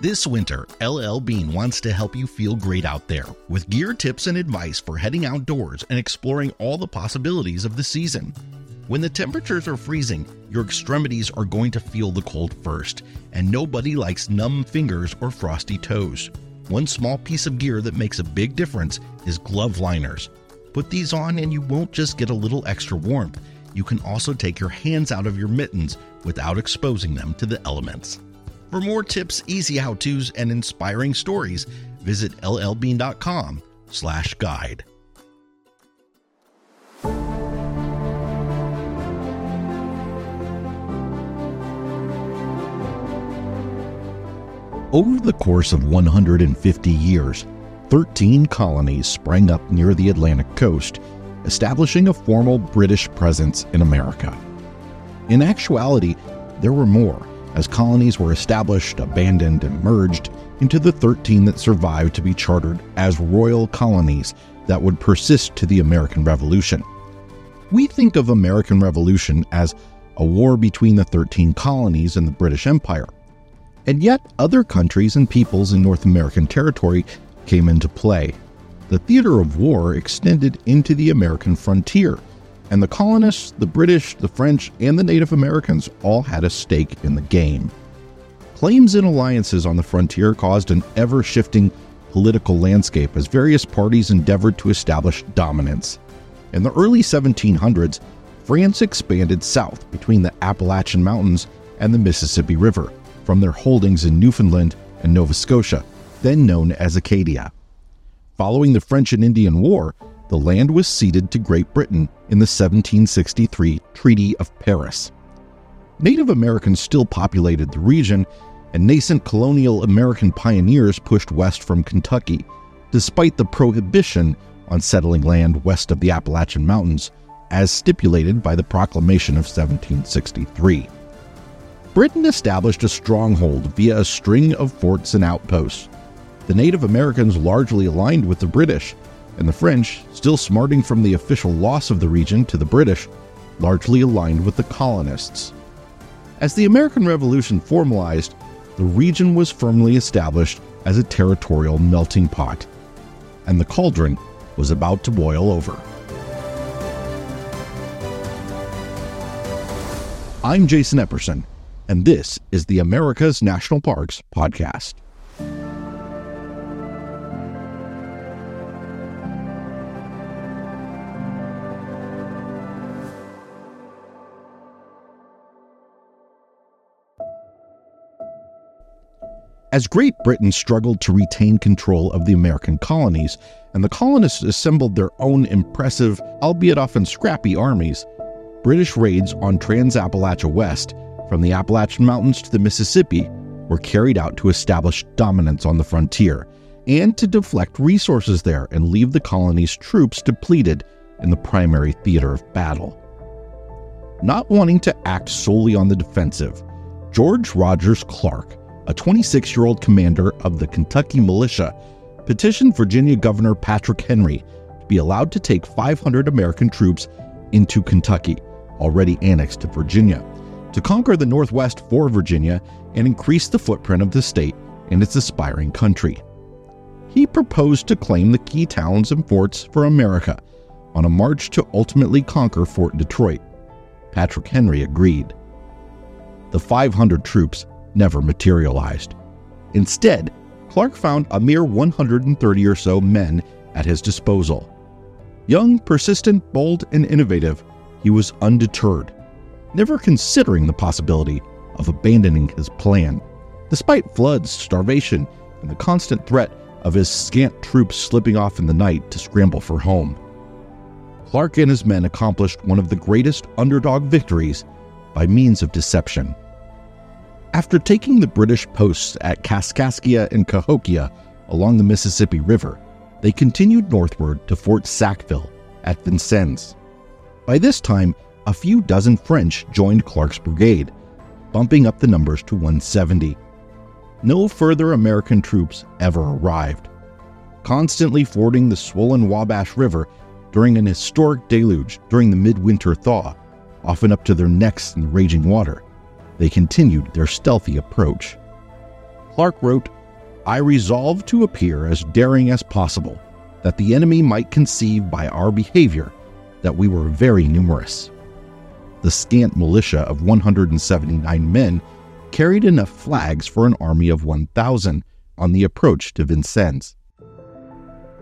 This winter, LL Bean wants to help you feel great out there with gear tips and advice for heading outdoors and exploring all the possibilities of the season. When the temperatures are freezing, your extremities are going to feel the cold first, and nobody likes numb fingers or frosty toes. One small piece of gear that makes a big difference is glove liners. Put these on, and you won't just get a little extra warmth, you can also take your hands out of your mittens without exposing them to the elements. For more tips, easy how-tos, and inspiring stories, visit llbean.com slash guide. Over the course of 150 years, 13 colonies sprang up near the Atlantic coast, establishing a formal British presence in America. In actuality, there were more as colonies were established, abandoned, and merged into the 13 that survived to be chartered as royal colonies that would persist to the American Revolution. We think of American Revolution as a war between the 13 colonies and the British Empire. And yet, other countries and peoples in North American territory came into play. The theater of war extended into the American frontier, and the colonists, the British, the French, and the Native Americans all had a stake in the game. Claims and alliances on the frontier caused an ever shifting political landscape as various parties endeavored to establish dominance. In the early 1700s, France expanded south between the Appalachian Mountains and the Mississippi River from their holdings in Newfoundland and Nova Scotia, then known as Acadia. Following the French and Indian War, the land was ceded to Great Britain in the 1763 Treaty of Paris. Native Americans still populated the region, and nascent colonial American pioneers pushed west from Kentucky, despite the prohibition on settling land west of the Appalachian Mountains, as stipulated by the Proclamation of 1763. Britain established a stronghold via a string of forts and outposts. The Native Americans largely aligned with the British, and the French, still smarting from the official loss of the region to the British, largely aligned with the colonists. As the American Revolution formalized, the region was firmly established as a territorial melting pot, and the cauldron was about to boil over. I'm Jason Epperson, and this is the America's National Parks podcast. As Great Britain struggled to retain control of the American colonies, and the colonists assembled their own impressive, albeit often scrappy, armies, British raids on Trans-Appalachia West, from the Appalachian Mountains to the Mississippi, were carried out to establish dominance on the frontier and to deflect resources there and leave the colony's troops depleted in the primary theater of battle. Not wanting to act solely on the defensive, George Rogers Clark a 26 year old commander of the Kentucky militia, petitioned Virginia Governor Patrick Henry to be allowed to take 500 American troops into Kentucky, already annexed to Virginia, to conquer the Northwest for Virginia and increase the footprint of the state and its aspiring country. He proposed to claim the key towns and forts for America on a march to ultimately conquer Fort Detroit. Patrick Henry agreed. The 500 troops never materialized. Instead, Clark found a mere 130 or so men at his disposal. Young, persistent, bold, and innovative, he was undeterred, never considering the possibility of abandoning his plan, despite floods, starvation, and the constant threat of his scant troops slipping off in the night to scramble for home. Clark and his men accomplished one of the greatest underdog victories by means of deception. After taking the British posts at Kaskaskia and Cahokia along the Mississippi River, they continued northward to Fort Sackville at Vincennes. By this time, a few dozen French joined Clark's brigade, bumping up the numbers to 170. No further American troops ever arrived. Constantly fording the swollen Wabash River during an historic deluge during the midwinter thaw, often up to their necks in the raging water, they continued their stealthy approach. Clark wrote, I resolved to appear as daring as possible, that the enemy might conceive by our behavior that we were very numerous. The scant militia of 179 men carried enough flags for an army of 1,000 on the approach to Vincennes.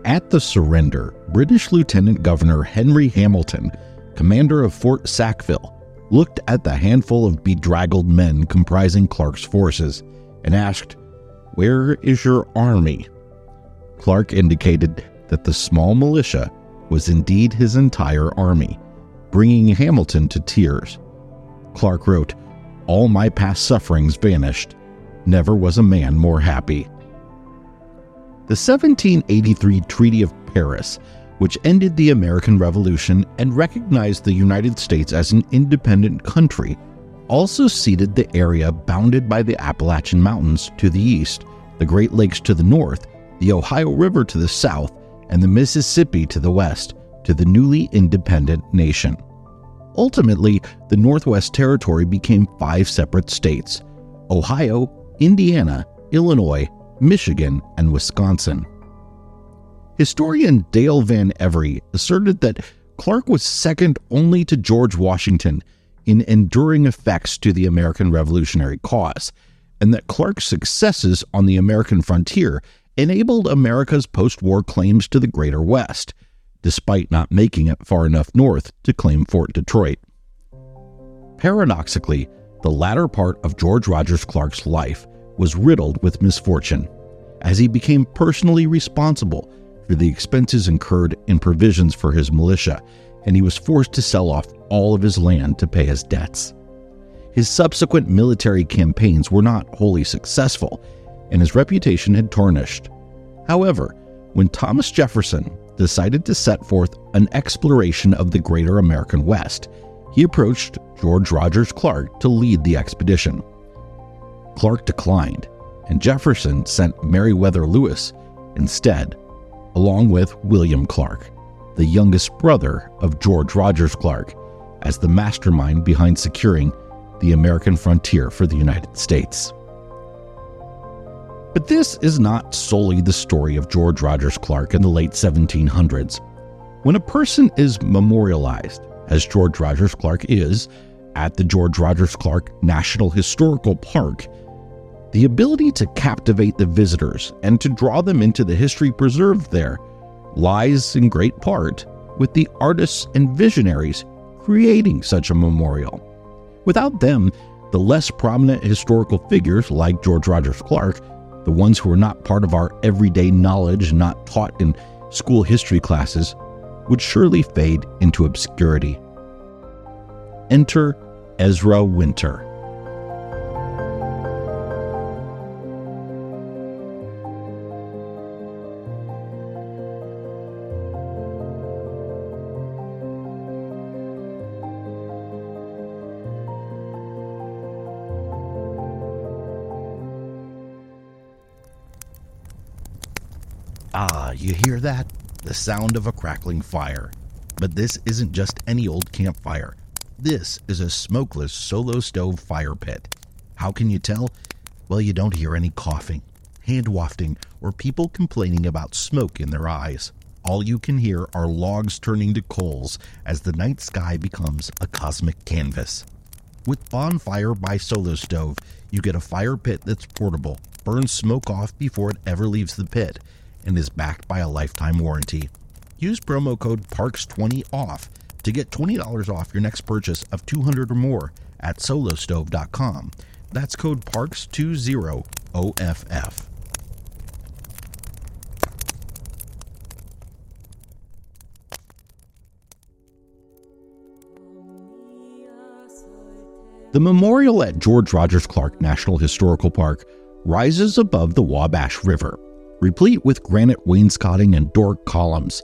At the surrender, British Lieutenant Governor Henry Hamilton, commander of Fort Sackville, looked at the handful of bedraggled men comprising Clark's forces and asked, Where is your army? Clark indicated that the small militia was indeed his entire army, bringing Hamilton to tears. Clark wrote, All my past sufferings vanished. Never was a man more happy. The 1783 Treaty of Paris, which ended the American Revolution and recognized the United States as an independent country, also ceded the area bounded by the Appalachian Mountains to the east, the Great Lakes to the north, the Ohio River to the south, and the Mississippi to the west to the newly independent nation. Ultimately, the Northwest Territory became five separate states Ohio, Indiana, Illinois, Michigan, and Wisconsin. Historian Dale Van Every asserted that Clark was second only to George Washington in enduring effects to the American Revolutionary cause, and that Clark's successes on the American frontier enabled America's post war claims to the Greater West, despite not making it far enough north to claim Fort Detroit. Paradoxically, the latter part of George Rogers Clark's life was riddled with misfortune, as he became personally responsible for the expenses incurred in provisions for his militia, and he was forced to sell off all of his land to pay his debts. His subsequent military campaigns were not wholly successful, and his reputation had tarnished. However, when Thomas Jefferson decided to set forth an exploration of the greater American West, he approached George Rogers Clark to lead the expedition. Clark declined, and Jefferson sent Meriwether Lewis instead, along with William Clark, the youngest brother of George Rogers Clark, as the mastermind behind securing the American frontier for the United States. But this is not solely the story of George Rogers Clark in the late 1700s. When a person is memorialized, as George Rogers Clark is, at the George Rogers Clark National Historical Park, the ability to captivate the visitors and to draw them into the history preserved there lies in great part with the artists and visionaries creating such a memorial. Without them, the less prominent historical figures like George Rogers Clark, the ones who are not part of our everyday knowledge, not taught in school history classes, would surely fade into obscurity. Enter Ezra Winter. You hear that? The sound of a crackling fire. But this isn't just any old campfire. This is a smokeless solo stove fire pit. How can you tell? Well, you don't hear any coughing, hand wafting, or people complaining about smoke in their eyes. All you can hear are logs turning to coals as the night sky becomes a cosmic canvas. With Bonfire by Solo Stove, you get a fire pit that's portable, burns smoke off before it ever leaves the pit, and is backed by a lifetime warranty. Use promo code PARKS20OFF to get $20 off your next purchase of 200 or more at solostove.com. That's code PARKS20OFF. The memorial at George Rogers Clark National Historical Park rises above the Wabash River replete with granite wainscoting and Doric columns.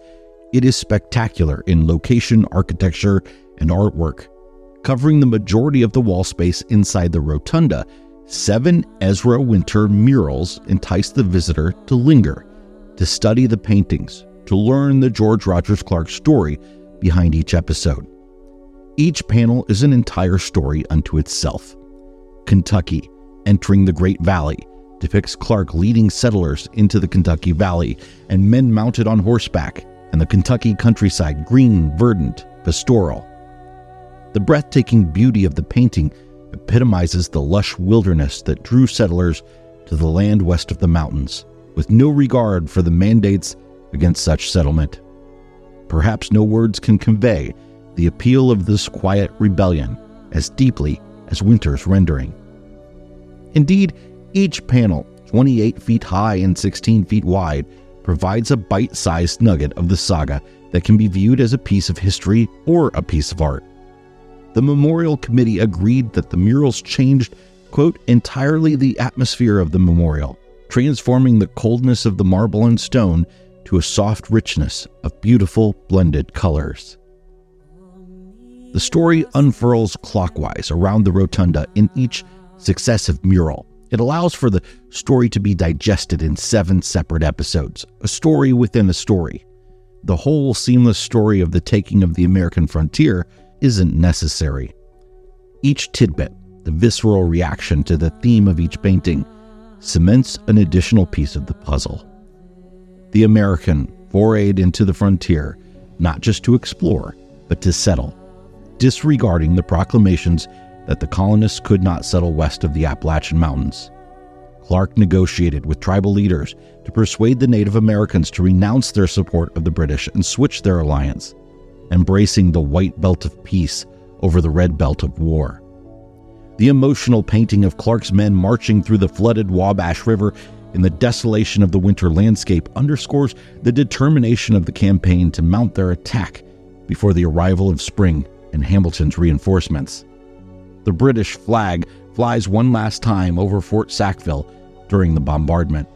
It is spectacular in location, architecture, and artwork. Covering the majority of the wall space inside the rotunda, seven Ezra Winter murals entice the visitor to linger, to study the paintings, to learn the George Rogers Clark story behind each episode. Each panel is an entire story unto itself. Kentucky, entering the Great Valley, depicts Clark leading settlers into the Kentucky Valley and men mounted on horseback, and the Kentucky countryside green, verdant, pastoral. The breathtaking beauty of the painting epitomizes the lush wilderness that drew settlers to the land west of the mountains, with no regard for the mandates against such settlement. Perhaps no words can convey the appeal of this quiet rebellion as deeply as Winter's rendering. Indeed, each panel, 28 feet high and 16 feet wide, provides a bite sized nugget of the saga that can be viewed as a piece of history or a piece of art. The memorial committee agreed that the murals changed, quote, entirely the atmosphere of the memorial, transforming the coldness of the marble and stone to a soft richness of beautiful blended colors. The story unfurls clockwise around the rotunda in each successive mural. It allows for the story to be digested in seven separate episodes, a story within a story. The whole seamless story of the taking of the American frontier isn't necessary. Each tidbit, the visceral reaction to the theme of each painting, cements an additional piece of the puzzle. The American forayed into the frontier not just to explore, but to settle, disregarding the proclamations that the colonists could not settle west of the Appalachian Mountains. Clark negotiated with tribal leaders to persuade the Native Americans to renounce their support of the British and switch their alliance embracing the white belt of peace over the red belt of war. The emotional painting of Clark's men marching through the flooded Wabash River in the desolation of the winter landscape underscores the determination of the campaign to mount their attack before the arrival of spring and Hamilton's reinforcements. The British flag flies one last time over Fort Sackville during the bombardment.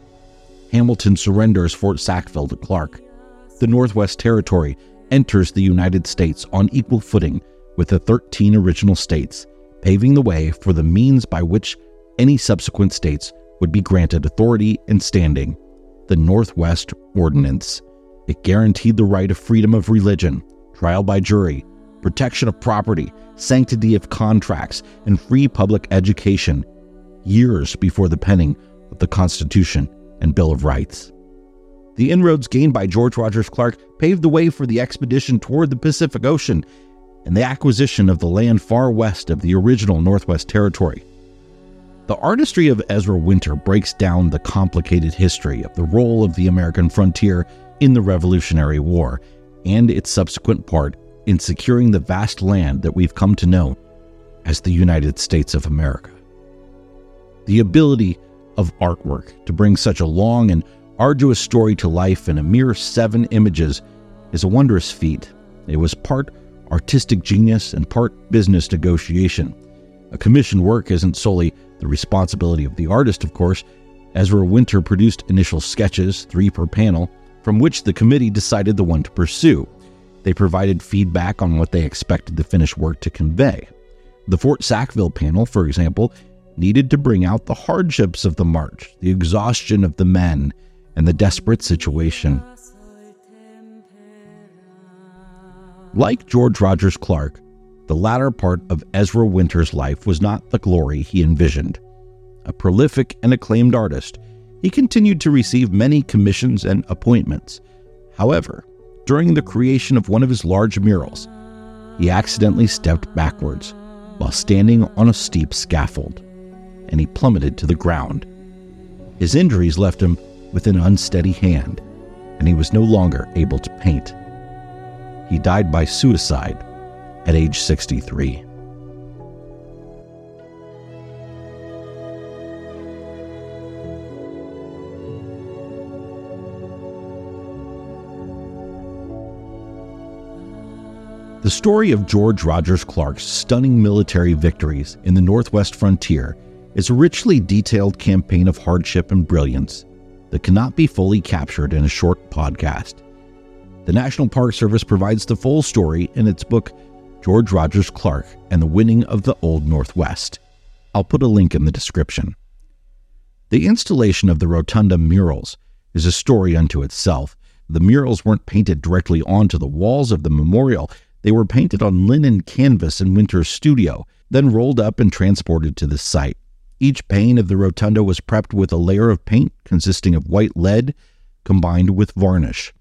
Hamilton surrenders Fort Sackville to Clark. The Northwest Territory enters the United States on equal footing with the 13 original states, paving the way for the means by which any subsequent states would be granted authority and standing. The Northwest Ordinance. It guaranteed the right of freedom of religion, trial by jury, protection of property, sanctity of contracts, and free public education, years before the penning of the Constitution and Bill of Rights. The inroads gained by George Rogers Clark paved the way for the expedition toward the Pacific Ocean and the acquisition of the land far west of the original Northwest Territory. The artistry of Ezra Winter breaks down the complicated history of the role of the American frontier in the Revolutionary War and its subsequent part in securing the vast land that we've come to know as the United States of America. The ability of artwork to bring such a long and arduous story to life in a mere seven images is a wondrous feat. It was part artistic genius and part business negotiation. A commissioned work isn't solely the responsibility of the artist, of course. Ezra Winter produced initial sketches, three per panel, from which the committee decided the one to pursue. They provided feedback on what they expected the finished work to convey. The Fort Sackville panel, for example, needed to bring out the hardships of the march, the exhaustion of the men, and the desperate situation. Like George Rogers Clark, the latter part of Ezra Winter's life was not the glory he envisioned. A prolific and acclaimed artist, he continued to receive many commissions and appointments. However, during the creation of one of his large murals, he accidentally stepped backwards while standing on a steep scaffold, and he plummeted to the ground. His injuries left him with an unsteady hand, and he was no longer able to paint. He died by suicide at age 63. The story of George Rogers Clark's stunning military victories in the Northwest frontier is a richly detailed campaign of hardship and brilliance that cannot be fully captured in a short podcast. The National Park Service provides the full story in its book, George Rogers Clark and the Winning of the Old Northwest. I'll put a link in the description. The installation of the Rotunda murals is a story unto itself. The murals weren't painted directly onto the walls of the memorial, they were painted on linen canvas in Winter's studio, then rolled up and transported to the site. Each pane of the rotunda was prepped with a layer of paint consisting of white lead combined with varnish.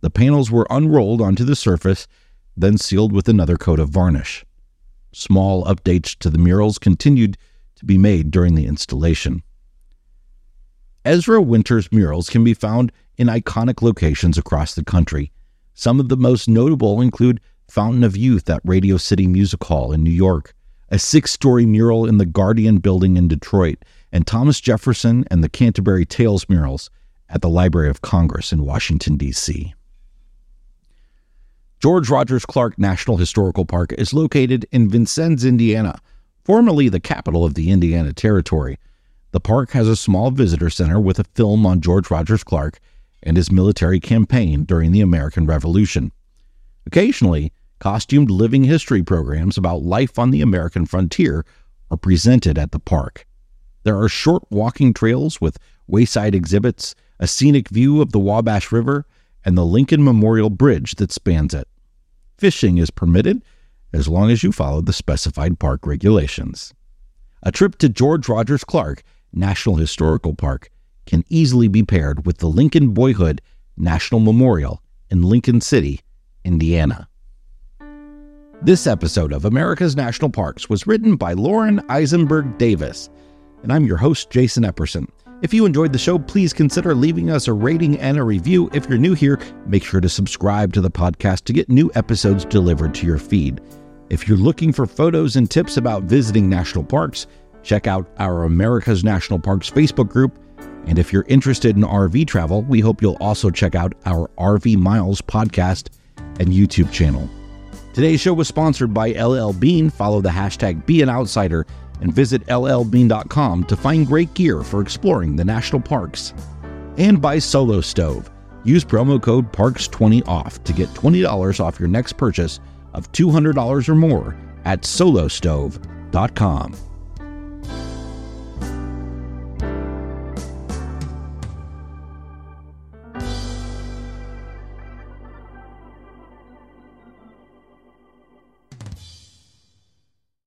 The panels were unrolled onto the surface, then sealed with another coat of varnish. Small updates to the murals continued to be made during the installation. Ezra Winter's murals can be found in iconic locations across the country. Some of the most notable include Fountain of Youth at Radio City Music Hall in New York, a six story mural in the Guardian Building in Detroit, and Thomas Jefferson and the Canterbury Tales murals at the Library of Congress in Washington, D.C. George Rogers Clark National Historical Park is located in Vincennes, Indiana, formerly the capital of the Indiana Territory. The park has a small visitor center with a film on George Rogers Clark and his military campaign during the American Revolution. Occasionally, costumed living history programs about life on the American frontier are presented at the park. There are short walking trails with wayside exhibits, a scenic view of the Wabash River, and the Lincoln Memorial Bridge that spans it. Fishing is permitted as long as you follow the specified park regulations. A trip to George Rogers Clark National Historical Park can easily be paired with the Lincoln Boyhood National Memorial in Lincoln City, Indiana. This episode of America's National Parks was written by Lauren Eisenberg Davis, and I'm your host, Jason Epperson. If you enjoyed the show, please consider leaving us a rating and a review. If you're new here, make sure to subscribe to the podcast to get new episodes delivered to your feed. If you're looking for photos and tips about visiting national parks, Check out our America's National Parks Facebook group. And if you're interested in RV travel, we hope you'll also check out our RV Miles podcast and YouTube channel. Today's show was sponsored by LL Bean. Follow the hashtag Be an Outsider and visit llbean.com to find great gear for exploring the national parks. And by Solo Stove. Use promo code PARKS20OFF to get $20 off your next purchase of $200 or more at solostove.com.